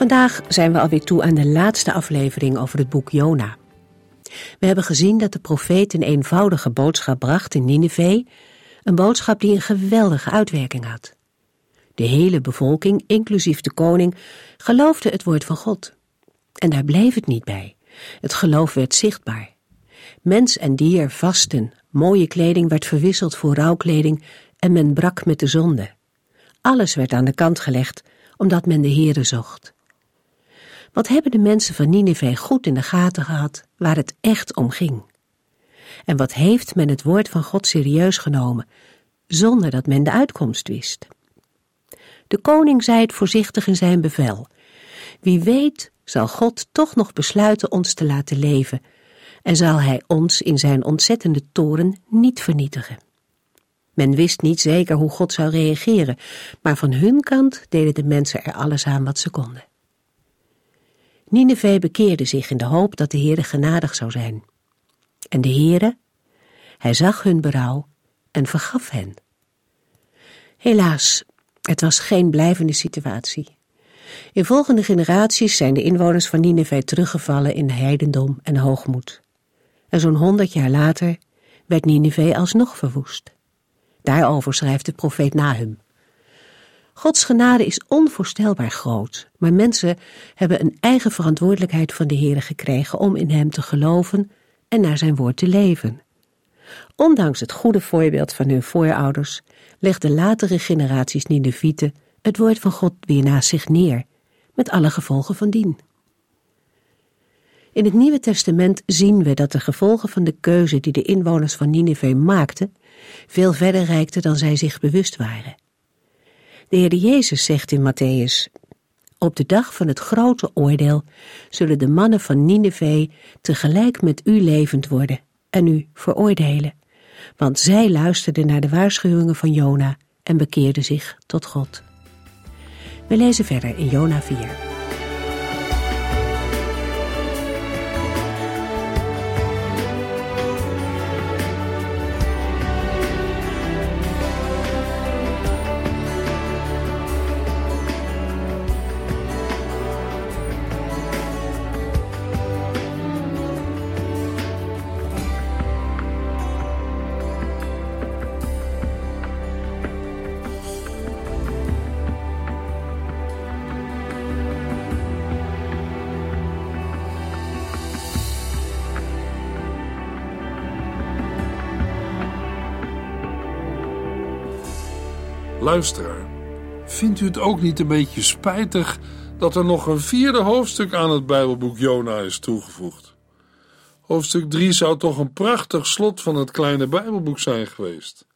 Vandaag zijn we alweer toe aan de laatste aflevering over het boek Jona. We hebben gezien dat de profeet een eenvoudige boodschap bracht in Nineveh, een boodschap die een geweldige uitwerking had. De hele bevolking, inclusief de koning, geloofde het woord van God. En daar bleef het niet bij. Het geloof werd zichtbaar. Mens en dier vasten, mooie kleding werd verwisseld voor rouwkleding en men brak met de zonde. Alles werd aan de kant gelegd, omdat men de Heere zocht. Wat hebben de mensen van Nineveh goed in de gaten gehad waar het echt om ging? En wat heeft men het woord van God serieus genomen, zonder dat men de uitkomst wist? De koning zei het voorzichtig in zijn bevel. Wie weet zal God toch nog besluiten ons te laten leven en zal hij ons in zijn ontzettende toren niet vernietigen. Men wist niet zeker hoe God zou reageren, maar van hun kant deden de mensen er alles aan wat ze konden. Nineveh bekeerde zich in de hoop dat de Heere genadig zou zijn. En de Heere, hij zag hun berouw en vergaf hen. Helaas, het was geen blijvende situatie. In volgende generaties zijn de inwoners van Nineveh teruggevallen in heidendom en hoogmoed. En zo'n honderd jaar later werd Nineveh alsnog verwoest. Daarover schrijft de profeet Nahum. Gods genade is onvoorstelbaar groot, maar mensen hebben een eigen verantwoordelijkheid van de Heer gekregen om in Hem te geloven en naar Zijn woord te leven. Ondanks het goede voorbeeld van hun voorouders legden latere generaties Ninevieten het woord van God weer naast zich neer, met alle gevolgen van dien. In het Nieuwe Testament zien we dat de gevolgen van de keuze die de inwoners van Nineveh maakten, veel verder reikten dan zij zich bewust waren. De Heer Jezus zegt in Matthäus, op de dag van het grote oordeel zullen de mannen van Nineveh tegelijk met u levend worden en u veroordelen, want zij luisterden naar de waarschuwingen van Jona en bekeerden zich tot God. We lezen verder in Jona 4. Luisteraar, vindt u het ook niet een beetje spijtig dat er nog een vierde hoofdstuk aan het Bijbelboek Jona is toegevoegd? Hoofdstuk 3 zou toch een prachtig slot van het kleine Bijbelboek zijn geweest.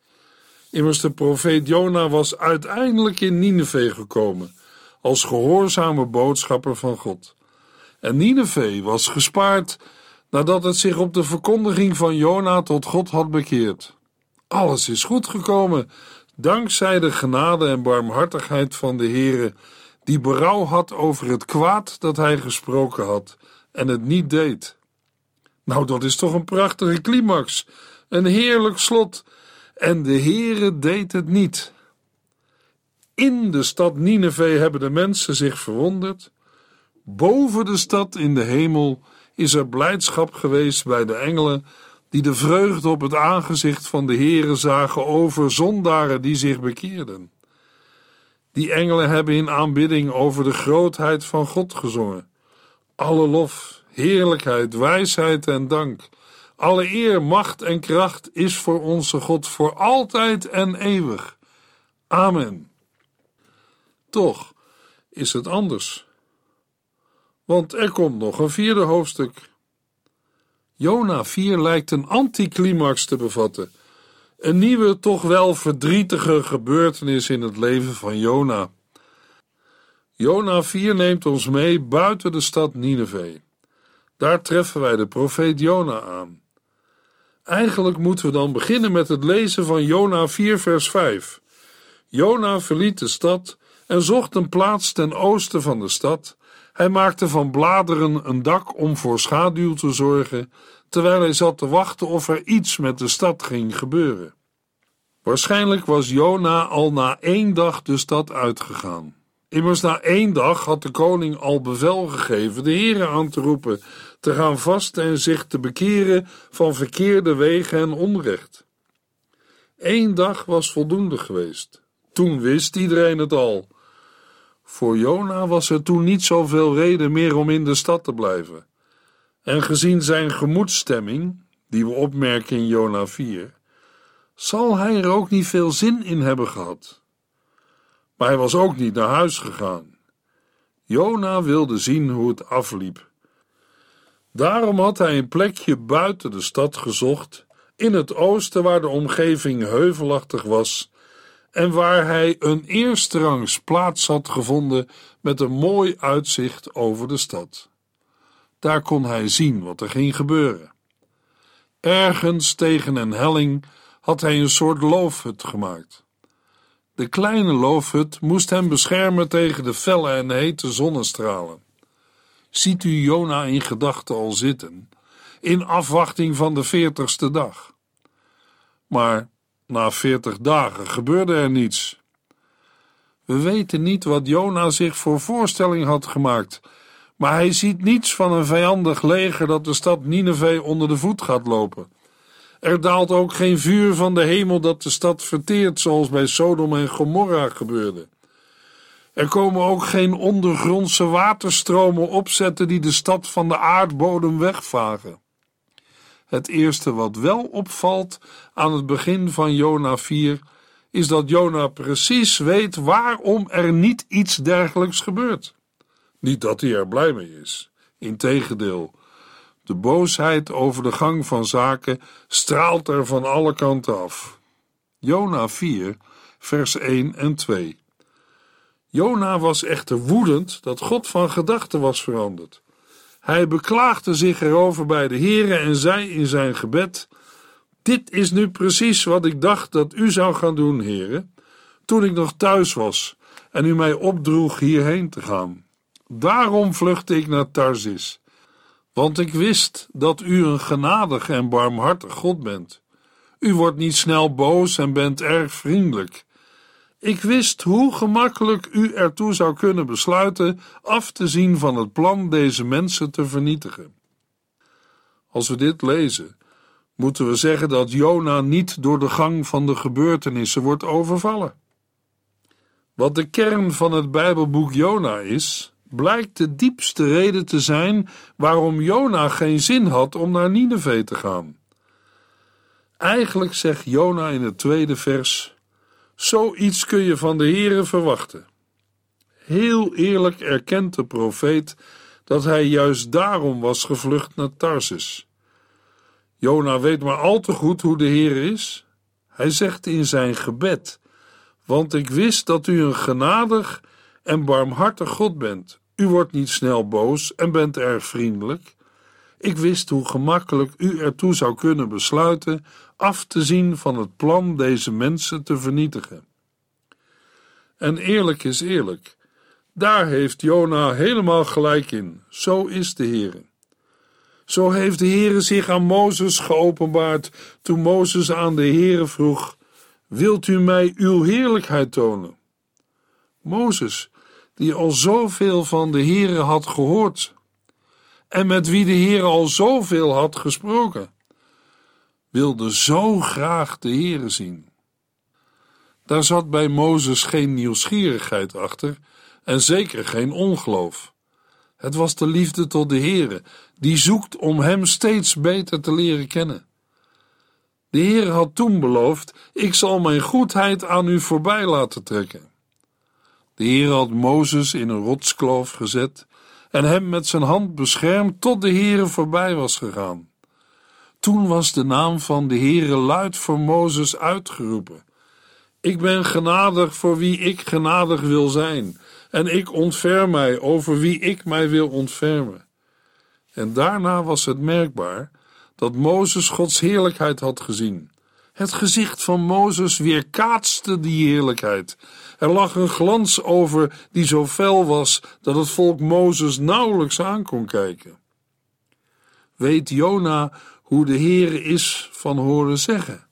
Immers de profeet Jona was uiteindelijk in Nineveh gekomen als gehoorzame boodschapper van God. En Nineveh was gespaard nadat het zich op de verkondiging van Jona tot God had bekeerd. Alles is goed gekomen dankzij de genade en barmhartigheid van de Heere, die berouw had over het kwaad dat hij gesproken had en het niet deed. Nou, dat is toch een prachtige climax, een heerlijk slot, en de Heere deed het niet. In de stad Nineveh hebben de mensen zich verwonderd. Boven de stad in de hemel is er blijdschap geweest bij de engelen die de vreugde op het aangezicht van de Heere zagen over zondaren die zich bekeerden. Die engelen hebben in aanbidding over de grootheid van God gezongen. Alle lof, heerlijkheid, wijsheid en dank, alle eer, macht en kracht is voor onze God voor altijd en eeuwig. Amen. Toch is het anders. Want er komt nog een vierde hoofdstuk. Jona 4 lijkt een anticlimax te bevatten. Een nieuwe, toch wel verdrietige gebeurtenis in het leven van Jona. Jona 4 neemt ons mee buiten de stad Nineveh. Daar treffen wij de profeet Jona aan. Eigenlijk moeten we dan beginnen met het lezen van Jona 4 vers 5. Jona verliet de stad en zocht een plaats ten oosten van de stad. Hij maakte van bladeren een dak om voor schaduw te zorgen, terwijl hij zat te wachten of er iets met de stad ging gebeuren. Waarschijnlijk was Jona al na één dag de stad uitgegaan. Immers na één dag had de koning al bevel gegeven de heren aan te roepen, te gaan vasten en zich te bekeren van verkeerde wegen en onrecht. Eén dag was voldoende geweest. Toen wist iedereen het al. Voor Jona was er toen niet zoveel reden meer om in de stad te blijven. En gezien zijn gemoedsstemming, die we opmerken in Jona 4, zal hij er ook niet veel zin in hebben gehad. Maar hij was ook niet naar huis gegaan. Jona wilde zien hoe het afliep. Daarom had hij een plekje buiten de stad gezocht, in het oosten waar de omgeving heuvelachtig was en waar hij een eersterangs plaats had gevonden met een mooi uitzicht over de stad. Daar kon hij zien wat er ging gebeuren. Ergens tegen een helling had hij een soort loofhut gemaakt. De kleine loofhut moest hem beschermen tegen de felle en hete zonnestralen. Ziet u Jona in gedachten al zitten, in afwachting van de veertigste dag. Maar na veertig dagen gebeurde er niets. We weten niet wat Jona zich voor voorstelling had gemaakt, maar hij ziet niets van een vijandig leger dat de stad Nineveh onder de voet gaat lopen. Er daalt ook geen vuur van de hemel dat de stad verteert, zoals bij Sodom en Gomorra gebeurde. Er komen ook geen ondergrondse waterstromen opzetten die de stad van de aardbodem wegvagen. Het eerste wat wel opvalt aan het begin van Jona 4 is dat Jona precies weet waarom er niet iets dergelijks gebeurt. Niet dat hij er blij mee is. Integendeel, de boosheid over de gang van zaken straalt er van alle kanten af. Jona 4, vers 1 en 2. Jona was echter woedend dat God van gedachten was veranderd. Hij beklaagde zich erover bij de Heere en zei in zijn gebed: Dit is nu precies wat ik dacht dat u zou gaan doen, Heere, toen ik nog thuis was en u mij opdroeg hierheen te gaan. Daarom vluchtte ik naar Tarsis, want ik wist dat u een genadig en barmhartig God bent. U wordt niet snel boos en bent erg vriendelijk. Ik wist hoe gemakkelijk u ertoe zou kunnen besluiten af te zien van het plan deze mensen te vernietigen. Als we dit lezen, moeten we zeggen dat Jona niet door de gang van de gebeurtenissen wordt overvallen. Wat de kern van het Bijbelboek Jona is, blijkt de diepste reden te zijn waarom Jona geen zin had om naar Nineveh te gaan. Eigenlijk zegt Jona in het tweede vers Zoiets kun je van de Heere verwachten. Heel eerlijk erkent de profeet dat hij juist daarom was gevlucht naar Tarsus. Jona weet maar al te goed hoe de Heer is. Hij zegt in zijn gebed: Want ik wist dat u een genadig en barmhartig God bent. U wordt niet snel boos en bent erg vriendelijk. Ik wist hoe gemakkelijk u ertoe zou kunnen besluiten af te zien van het plan deze mensen te vernietigen. En eerlijk is eerlijk, daar heeft Jona helemaal gelijk in. Zo is de Heer. Zo heeft de Heere zich aan Mozes geopenbaard toen Mozes aan de Heere vroeg: Wilt u mij uw heerlijkheid tonen? Mozes, die al zoveel van de Heere had gehoord en met wie de Heer al zoveel had gesproken, wilde zo graag de Heere zien. Daar zat bij Mozes geen nieuwsgierigheid achter en zeker geen ongeloof. Het was de liefde tot de Heere, die zoekt om hem steeds beter te leren kennen. De Heer had toen beloofd: Ik zal mijn goedheid aan u voorbij laten trekken. De Heer had Mozes in een rotskloof gezet en hem met zijn hand beschermd tot de Heere voorbij was gegaan. Toen was de naam van de Heere luid voor Mozes uitgeroepen. Ik ben genadig voor wie ik genadig wil zijn, en ik ontferm mij over wie ik mij wil ontfermen. En daarna was het merkbaar dat Mozes Gods heerlijkheid had gezien. Het gezicht van Mozes weerkaatste die heerlijkheid. Er lag een glans over die zo fel was dat het volk Mozes nauwelijks aan kon kijken. Weet Jona hoe de Heere is van horen zeggen?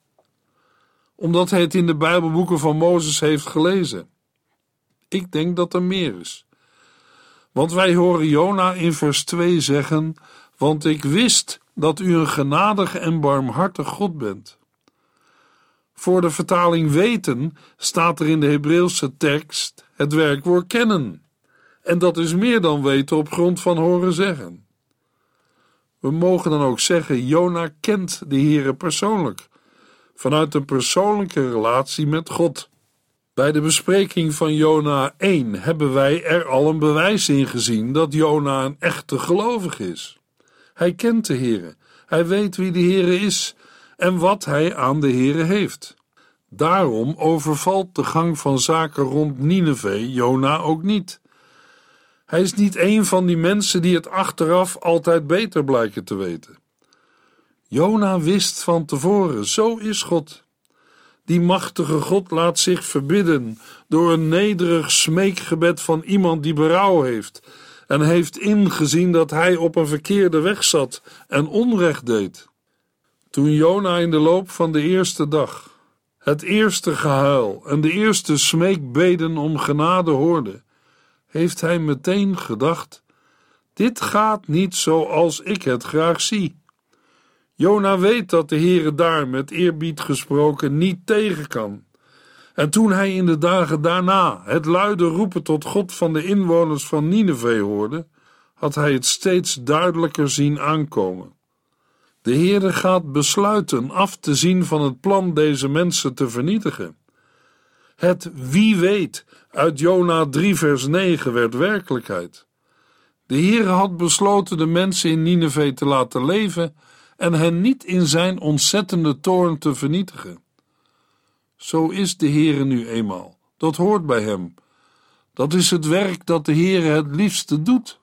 Omdat hij het in de Bijbelboeken van Mozes heeft gelezen. Ik denk dat er meer is. Want wij horen Jona in vers 2 zeggen: Want ik wist dat u een genadig en barmhartig God bent. Voor de vertaling weten staat er in de Hebreeuwse tekst het werkwoord kennen. En dat is meer dan weten op grond van horen zeggen. We mogen dan ook zeggen: Jona kent de Heere persoonlijk, vanuit een persoonlijke relatie met God. Bij de bespreking van Jona 1 hebben wij er al een bewijs in gezien dat Jona een echte gelovig is. Hij kent de Heere, hij weet wie de Heere is en wat hij aan de Heere heeft. Daarom overvalt de gang van zaken rond Nineveh Jona ook niet. Hij is niet een van die mensen die het achteraf altijd beter blijken te weten. Jona wist van tevoren, zo is God. Die machtige God laat zich verbidden door een nederig smeekgebed van iemand die berouw heeft en heeft ingezien dat hij op een verkeerde weg zat en onrecht deed. Toen Jona in de loop van de eerste dag het eerste gehuil en de eerste smeekbeden om genade hoorde, heeft hij meteen gedacht: Dit gaat niet zoals ik het graag zie. Jona weet dat de Heere daar met eerbied gesproken niet tegen kan. En toen hij in de dagen daarna het luide roepen tot God van de inwoners van Nineveh hoorde, had hij het steeds duidelijker zien aankomen. De Heere gaat besluiten af te zien van het plan deze mensen te vernietigen. Het wie weet uit Jona 3 vers 9 werd werkelijkheid. De Heere had besloten de mensen in Nineveh te laten leven en hen niet in zijn ontzettende toorn te vernietigen. Zo is de Heere nu eenmaal. Dat hoort bij hem. Dat is het werk dat de Heere het liefste doet.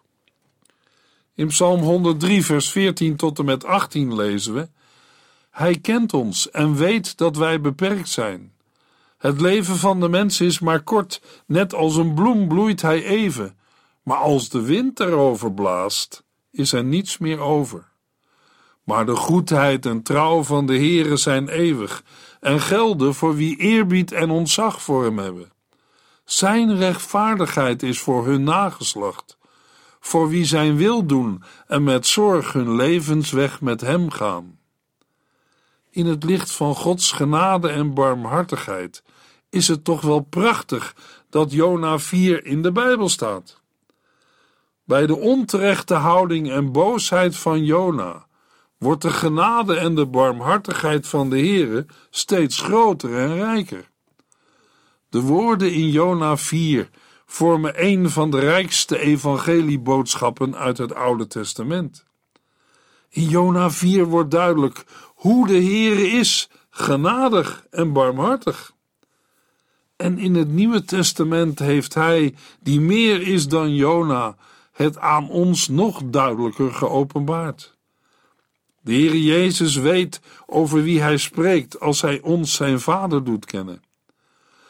In Psalm 103, vers 14 tot en met 18 lezen we: Hij kent ons en weet dat wij beperkt zijn. Het leven van de mens is maar kort, net als een bloem bloeit hij even, maar als de wind erover blaast, is er niets meer over. Maar de goedheid en trouw van de Heere zijn eeuwig en gelden voor wie eerbied en ontzag voor hem hebben. Zijn rechtvaardigheid is voor hun nageslacht voor wie zijn wil doen en met zorg hun levensweg met hem gaan. In het licht van Gods genade en barmhartigheid is het toch wel prachtig dat Jona 4 in de Bijbel staat. Bij de onterechte houding en boosheid van Jona wordt de genade en de barmhartigheid van de Heere steeds groter en rijker. De woorden in Jona 4 vormen een van de rijkste evangelieboodschappen uit het Oude Testament. In Jona 4 wordt duidelijk hoe de Heere is, genadig en barmhartig. En in het Nieuwe Testament heeft Hij, die meer is dan Jona, het aan ons nog duidelijker geopenbaard. De Heere Jezus weet over wie Hij spreekt als Hij ons zijn Vader doet kennen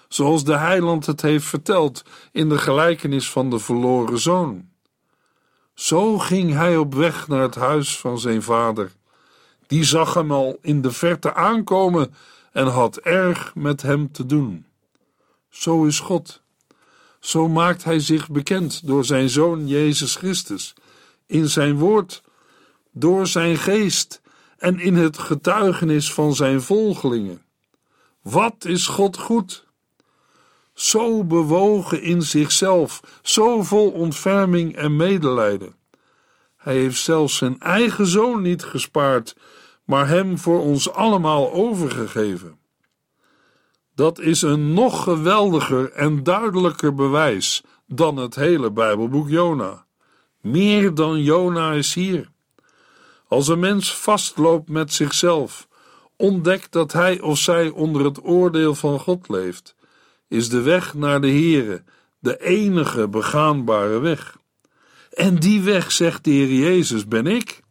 zoals de heiland het heeft verteld in de gelijkenis van de verloren zoon. Zo ging hij op weg naar het huis van zijn vader. Die zag hem al in de verte aankomen en had erg met hem te doen. Zo is God. Zo maakt hij zich bekend door zijn zoon Jezus Christus, in zijn woord, door zijn geest en in het getuigenis van zijn volgelingen. Wat is God goed? Zo bewogen in zichzelf, zo vol ontferming en medelijden. Hij heeft zelfs zijn eigen zoon niet gespaard, maar hem voor ons allemaal overgegeven. Dat is een nog geweldiger en duidelijker bewijs dan het hele Bijbelboek Jona. Meer dan Jona is hier. Als een mens vastloopt met zichzelf, ontdekt dat hij of zij onder het oordeel van God leeft is de weg naar de Heere de enige begaanbare weg. En die weg, zegt de Heer Jezus, ben ik.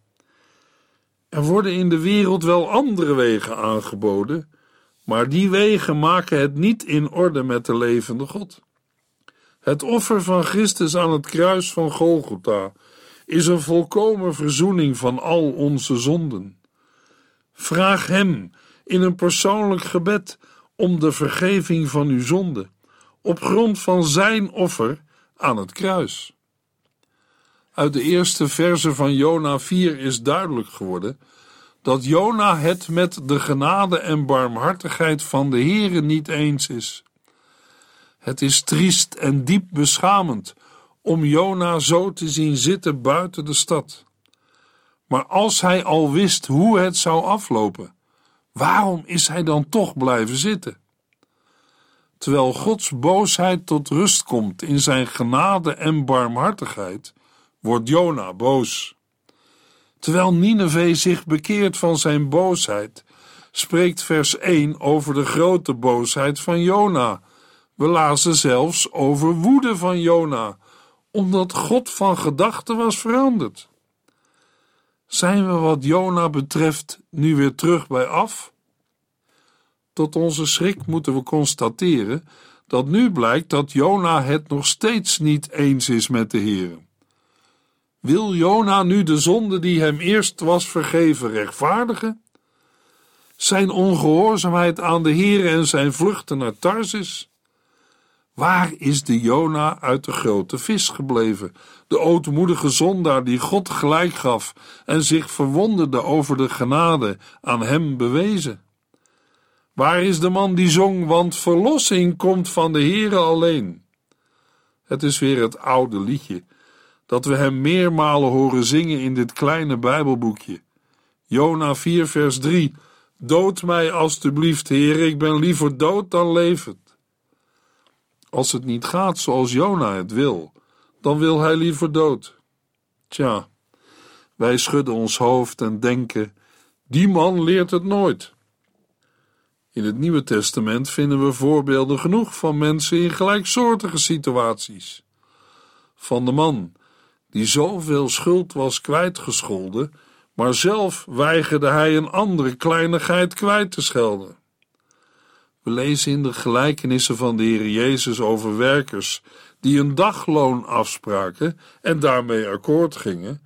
Er worden in de wereld wel andere wegen aangeboden, maar die wegen maken het niet in orde met de levende God. Het offer van Christus aan het kruis van Golgotha is een volkomen verzoening van al onze zonden. Vraag Hem in een persoonlijk gebed om de vergeving van uw zonde, op grond van Zijn offer aan het kruis. Uit de eerste verse van Jona 4 is duidelijk geworden dat Jona het met de genade en barmhartigheid van de Heere niet eens is. Het is triest en diep beschamend om Jona zo te zien zitten buiten de stad. Maar als hij al wist hoe het zou aflopen, waarom is hij dan toch blijven zitten? Terwijl Gods boosheid tot rust komt in zijn genade en barmhartigheid, wordt Jona boos. Terwijl Nineveh zich bekeert van zijn boosheid, spreekt vers 1 over de grote boosheid van Jona. We lazen zelfs over woede van Jona, omdat God van gedachten was veranderd. Zijn we wat Jona betreft nu weer terug bij af? Tot onze schrik moeten we constateren dat nu blijkt dat Jona het nog steeds niet eens is met de Heer. Wil Jona nu de zonde die hem eerst was vergeven rechtvaardigen? Zijn ongehoorzaamheid aan de Heer en zijn vluchten naar Tarsis? Waar is de Jona uit de grote vis gebleven? De ootmoedige zondaar die God gelijk gaf en zich verwonderde over de genade aan hem bewezen. Waar is de man die zong, want verlossing komt van de Heere alleen? Het is weer het oude liedje dat we hem meermalen horen zingen in dit kleine Bijbelboekje. Jona 4 vers 3 Dood mij alstublieft, Heer, ik ben liever dood dan levend. Als het niet gaat zoals Jona het wil, dan wil hij liever dood. Tja, wij schudden ons hoofd en denken: die man leert het nooit. In het Nieuwe Testament vinden we voorbeelden genoeg van mensen in gelijksoortige situaties. Van de man die zoveel schuld was kwijtgescholden, maar zelf weigerde hij een andere kleinigheid kwijt te schelden. We lezen in de gelijkenissen van de Heer Jezus over werkers die een dagloon afspraken en daarmee akkoord gingen,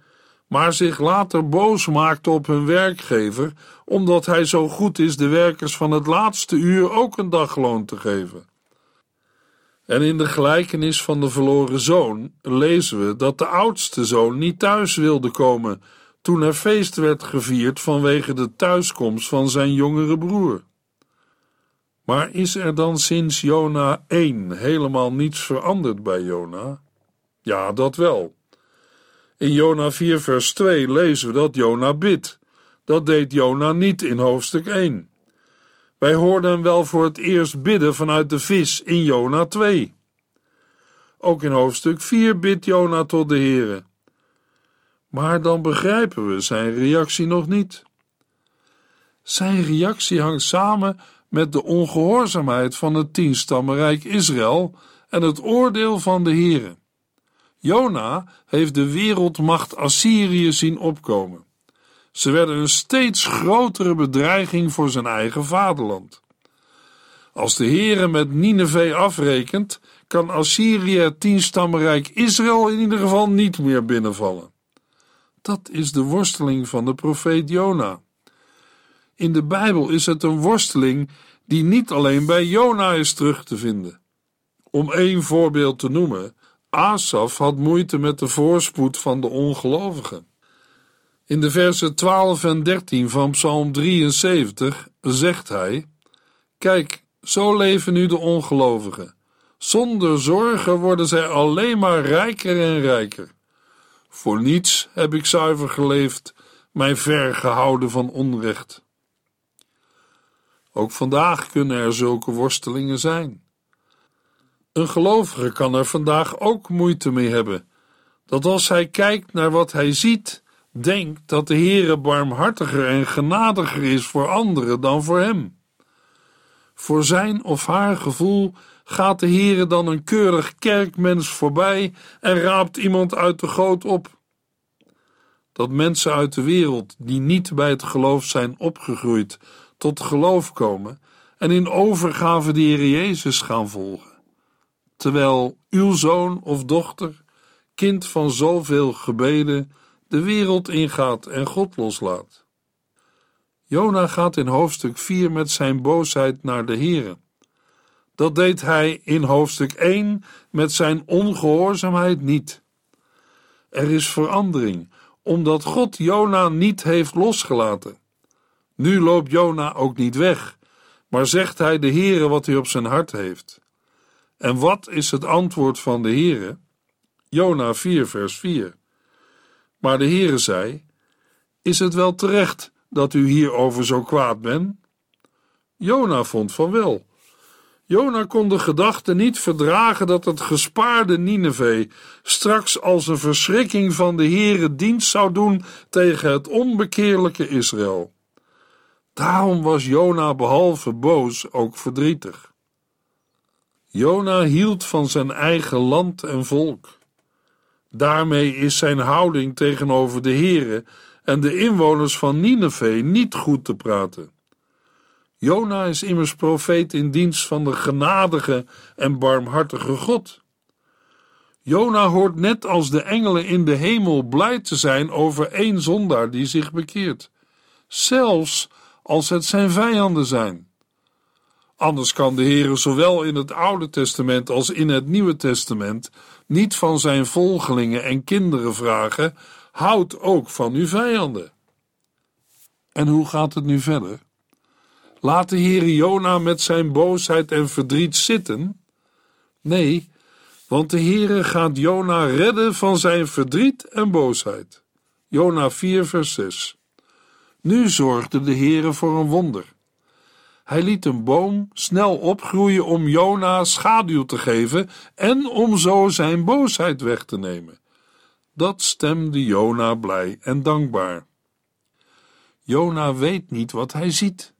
maar zich later boos maakten op hun werkgever omdat hij zo goed is de werkers van het laatste uur ook een dagloon te geven. En in de gelijkenis van de verloren zoon lezen we dat de oudste zoon niet thuis wilde komen toen er feest werd gevierd vanwege de thuiskomst van zijn jongere broer. Maar is er dan sinds Jona 1 helemaal niets veranderd bij Jona? Ja, dat wel. In Jona 4 vers 2 lezen we dat Jona bidt. Dat deed Jona niet in hoofdstuk 1. Wij hoorden hem wel voor het eerst bidden vanuit de vis in Jona 2. Ook in hoofdstuk 4 bidt Jona tot de Heere. Maar dan begrijpen we zijn reactie nog niet. Zijn reactie hangt samen met de ongehoorzaamheid van het tienstammenrijk Israël en het oordeel van de Heere. Jona heeft de wereldmacht Assyrië zien opkomen. Ze werden een steeds grotere bedreiging voor zijn eigen vaderland. Als de Heere met Nineveh afrekent, kan Assyrië het tienstammenrijk Israël in ieder geval niet meer binnenvallen. Dat is de worsteling van de profeet Jona. In de Bijbel is het een worsteling die niet alleen bij Jona is terug te vinden. Om één voorbeeld te noemen, Asaf had moeite met de voorspoed van de ongelovigen. In de versen 12 en 13 van Psalm 73 zegt hij: Kijk, zo leven nu de ongelovigen. Zonder zorgen worden zij alleen maar rijker en rijker. Voor niets heb ik zuiver geleefd, mij ver gehouden van onrecht. Ook vandaag kunnen er zulke worstelingen zijn. Een gelovige kan er vandaag ook moeite mee hebben, dat als hij kijkt naar wat hij ziet, denkt dat de Heere barmhartiger en genadiger is voor anderen dan voor hem. Voor zijn of haar gevoel gaat de Heere dan een keurig kerkmens voorbij en raapt iemand uit de goot op? Dat mensen uit de wereld die niet bij het geloof zijn opgegroeid tot geloof komen en in overgave de Heer Jezus gaan volgen, terwijl uw zoon of dochter, kind van zoveel gebeden, de wereld ingaat en God loslaat. Jona gaat in hoofdstuk 4 met zijn boosheid naar de Heere. Dat deed hij in hoofdstuk 1 met zijn ongehoorzaamheid niet. Er is verandering, omdat God Jona niet heeft losgelaten. Nu loopt Jona ook niet weg, maar zegt hij de Heere wat hij op zijn hart heeft. En wat is het antwoord van de Heere? Jona 4 vers 4. Maar de Heere zei: Is het wel terecht dat u hierover zo kwaad bent? Jona vond van wel. Jona kon de gedachte niet verdragen dat het gespaarde Nineveh straks als een verschrikking van de Heere dienst zou doen tegen het onbekeerlijke Israël. Daarom was Jona behalve boos ook verdrietig. Jona hield van zijn eigen land en volk. Daarmee is zijn houding tegenover de Heere en de inwoners van Nineveh niet goed te praten. Jona is immers profeet in dienst van de genadige en barmhartige God. Jona hoort net als de engelen in de hemel blij te zijn over één zondaar die zich bekeert, zelfs als het zijn vijanden zijn. Anders kan de Heere zowel in het Oude Testament als in het Nieuwe Testament niet van zijn volgelingen en kinderen vragen: houd ook van uw vijanden. En hoe gaat het nu verder? Laat de Heer Jona met zijn boosheid en verdriet zitten? Nee, want de Heere gaat Jona redden van zijn verdriet en boosheid. Jona 4 vers 6 Nu zorgde de Heere voor een wonder. Hij liet een boom snel opgroeien om Jona schaduw te geven en om zo zijn boosheid weg te nemen. Dat stemde Jona blij en dankbaar. Jona weet niet wat hij ziet.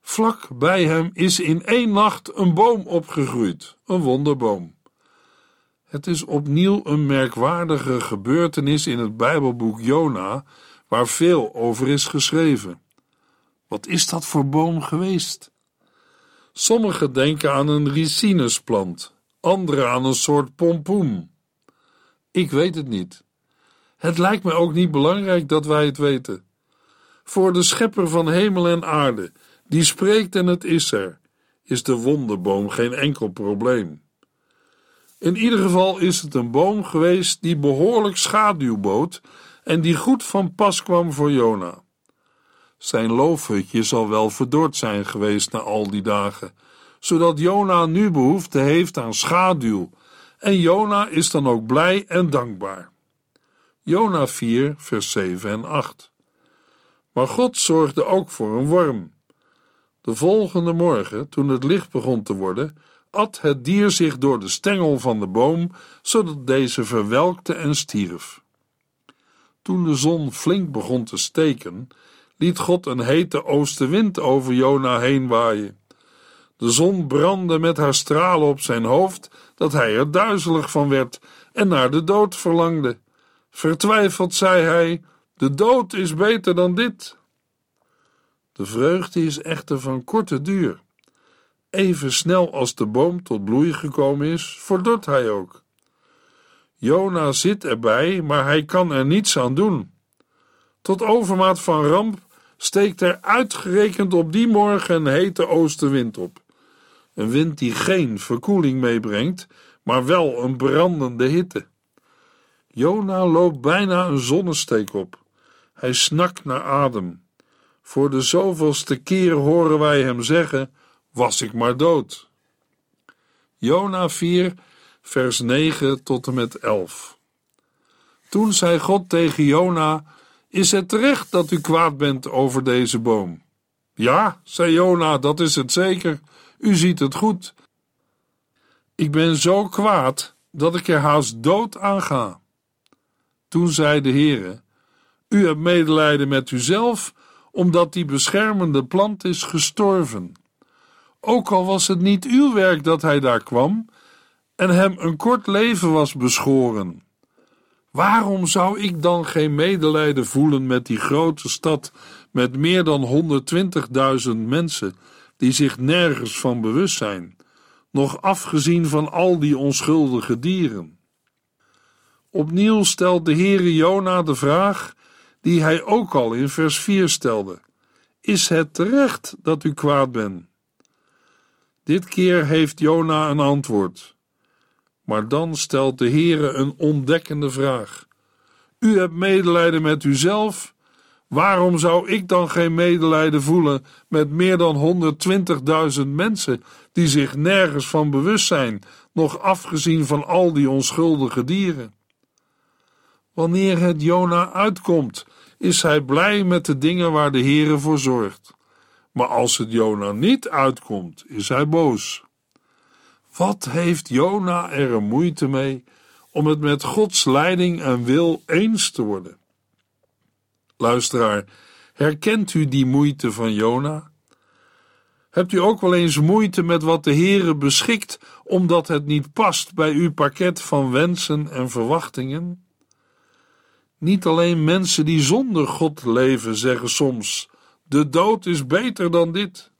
Vlak bij hem is in één nacht een boom opgegroeid, een wonderboom. Het is opnieuw een merkwaardige gebeurtenis in het Bijbelboek Jona, waar veel over is geschreven. Wat is dat voor boom geweest? Sommigen denken aan een ricinusplant, anderen aan een soort pompoen. Ik weet het niet. Het lijkt me ook niet belangrijk dat wij het weten. Voor de schepper van hemel en aarde, die spreekt en het is er, is de wonderboom geen enkel probleem. In ieder geval is het een boom geweest die behoorlijk schaduw bood en die goed van pas kwam voor Jona. Zijn loofhutje zal wel verdord zijn geweest na al die dagen, zodat Jona nu behoefte heeft aan schaduw, en Jona is dan ook blij en dankbaar. Jona 4, vers 7 en 8. Maar God zorgde ook voor een worm. De volgende morgen, toen het licht begon te worden, at het dier zich door de stengel van de boom, zodat deze verwelkte en stierf. Toen de zon flink begon te steken, liet God een hete oostenwind over Jona heen waaien. De zon brandde met haar stralen op zijn hoofd, dat hij er duizelig van werd en naar de dood verlangde. Vertwijfeld zei hij: De dood is beter dan dit. De vreugde is echter van korte duur. Even snel als de boom tot bloei gekomen is, verdort hij ook. Jona zit erbij, maar hij kan er niets aan doen. Tot overmaat van ramp steekt er uitgerekend op die morgen een hete oostenwind op. Een wind die geen verkoeling meebrengt, maar wel een brandende hitte. Jona loopt bijna een zonnesteek op. Hij snakt naar adem. Voor de zoveelste keer horen wij hem zeggen: Was ik maar dood. Jona 4, vers 9 tot en met 11. Toen zei God tegen Jona: Is het terecht dat u kwaad bent over deze boom? Ja, zei Jona, dat is het zeker. U ziet het goed. Ik ben zo kwaad dat ik er haast dood aan ga. Toen zei de Heere: U hebt medelijden met uzelf, omdat die beschermende plant is gestorven. ook al was het niet uw werk dat hij daar kwam en hem een kort leven was beschoren. Waarom zou ik dan geen medelijden voelen met die grote stad met meer dan 120.000 mensen die zich nergens van bewust zijn, nog afgezien van al die onschuldige dieren? Opnieuw stelt de Heere Jona de vraag die hij ook al in vers 4 stelde: Is het terecht dat u kwaad bent? Dit keer heeft Jona een antwoord. Maar dan stelt de Heere een ontdekkende vraag. U hebt medelijden met uzelf. Waarom zou ik dan geen medelijden voelen met meer dan 120.000 mensen die zich nergens van bewust zijn, nog afgezien van al die onschuldige dieren? Wanneer het Jona uitkomt, is hij blij met de dingen waar de Heere voor zorgt. Maar als het Jona niet uitkomt, is hij boos. Wat heeft Jona er een moeite mee om het met Gods leiding en wil eens te worden? Luisteraar, herkent u die moeite van Jona? Hebt u ook wel eens moeite met wat de Heere beschikt, omdat het niet past bij uw pakket van wensen en verwachtingen? Niet alleen mensen die zonder God leven zeggen soms: de dood is beter dan dit.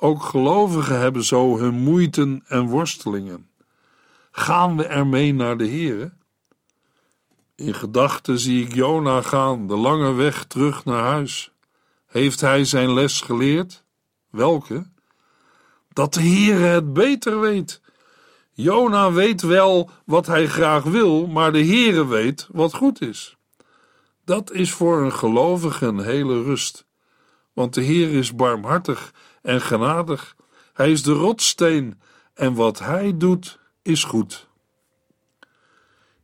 Ook gelovigen hebben zo hun moeiten en worstelingen. Gaan we ermee naar de Heere? In gedachten zie ik Jona gaan, de lange weg terug naar huis. Heeft hij zijn les geleerd? Welke? Dat de Heere het beter weet. Jona weet wel wat hij graag wil, maar de Heere weet wat goed is. Dat is voor een gelovige een hele rust, want de Heer is barmhartig en genadig. Hij is de rotsteen en wat hij doet is goed.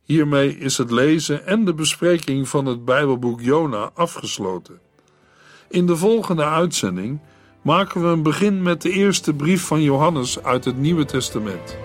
Hiermee is het lezen en de bespreking van het Bijbelboek Jona afgesloten. In de volgende uitzending maken we een begin met de eerste brief van Johannes uit het Nieuwe Testament.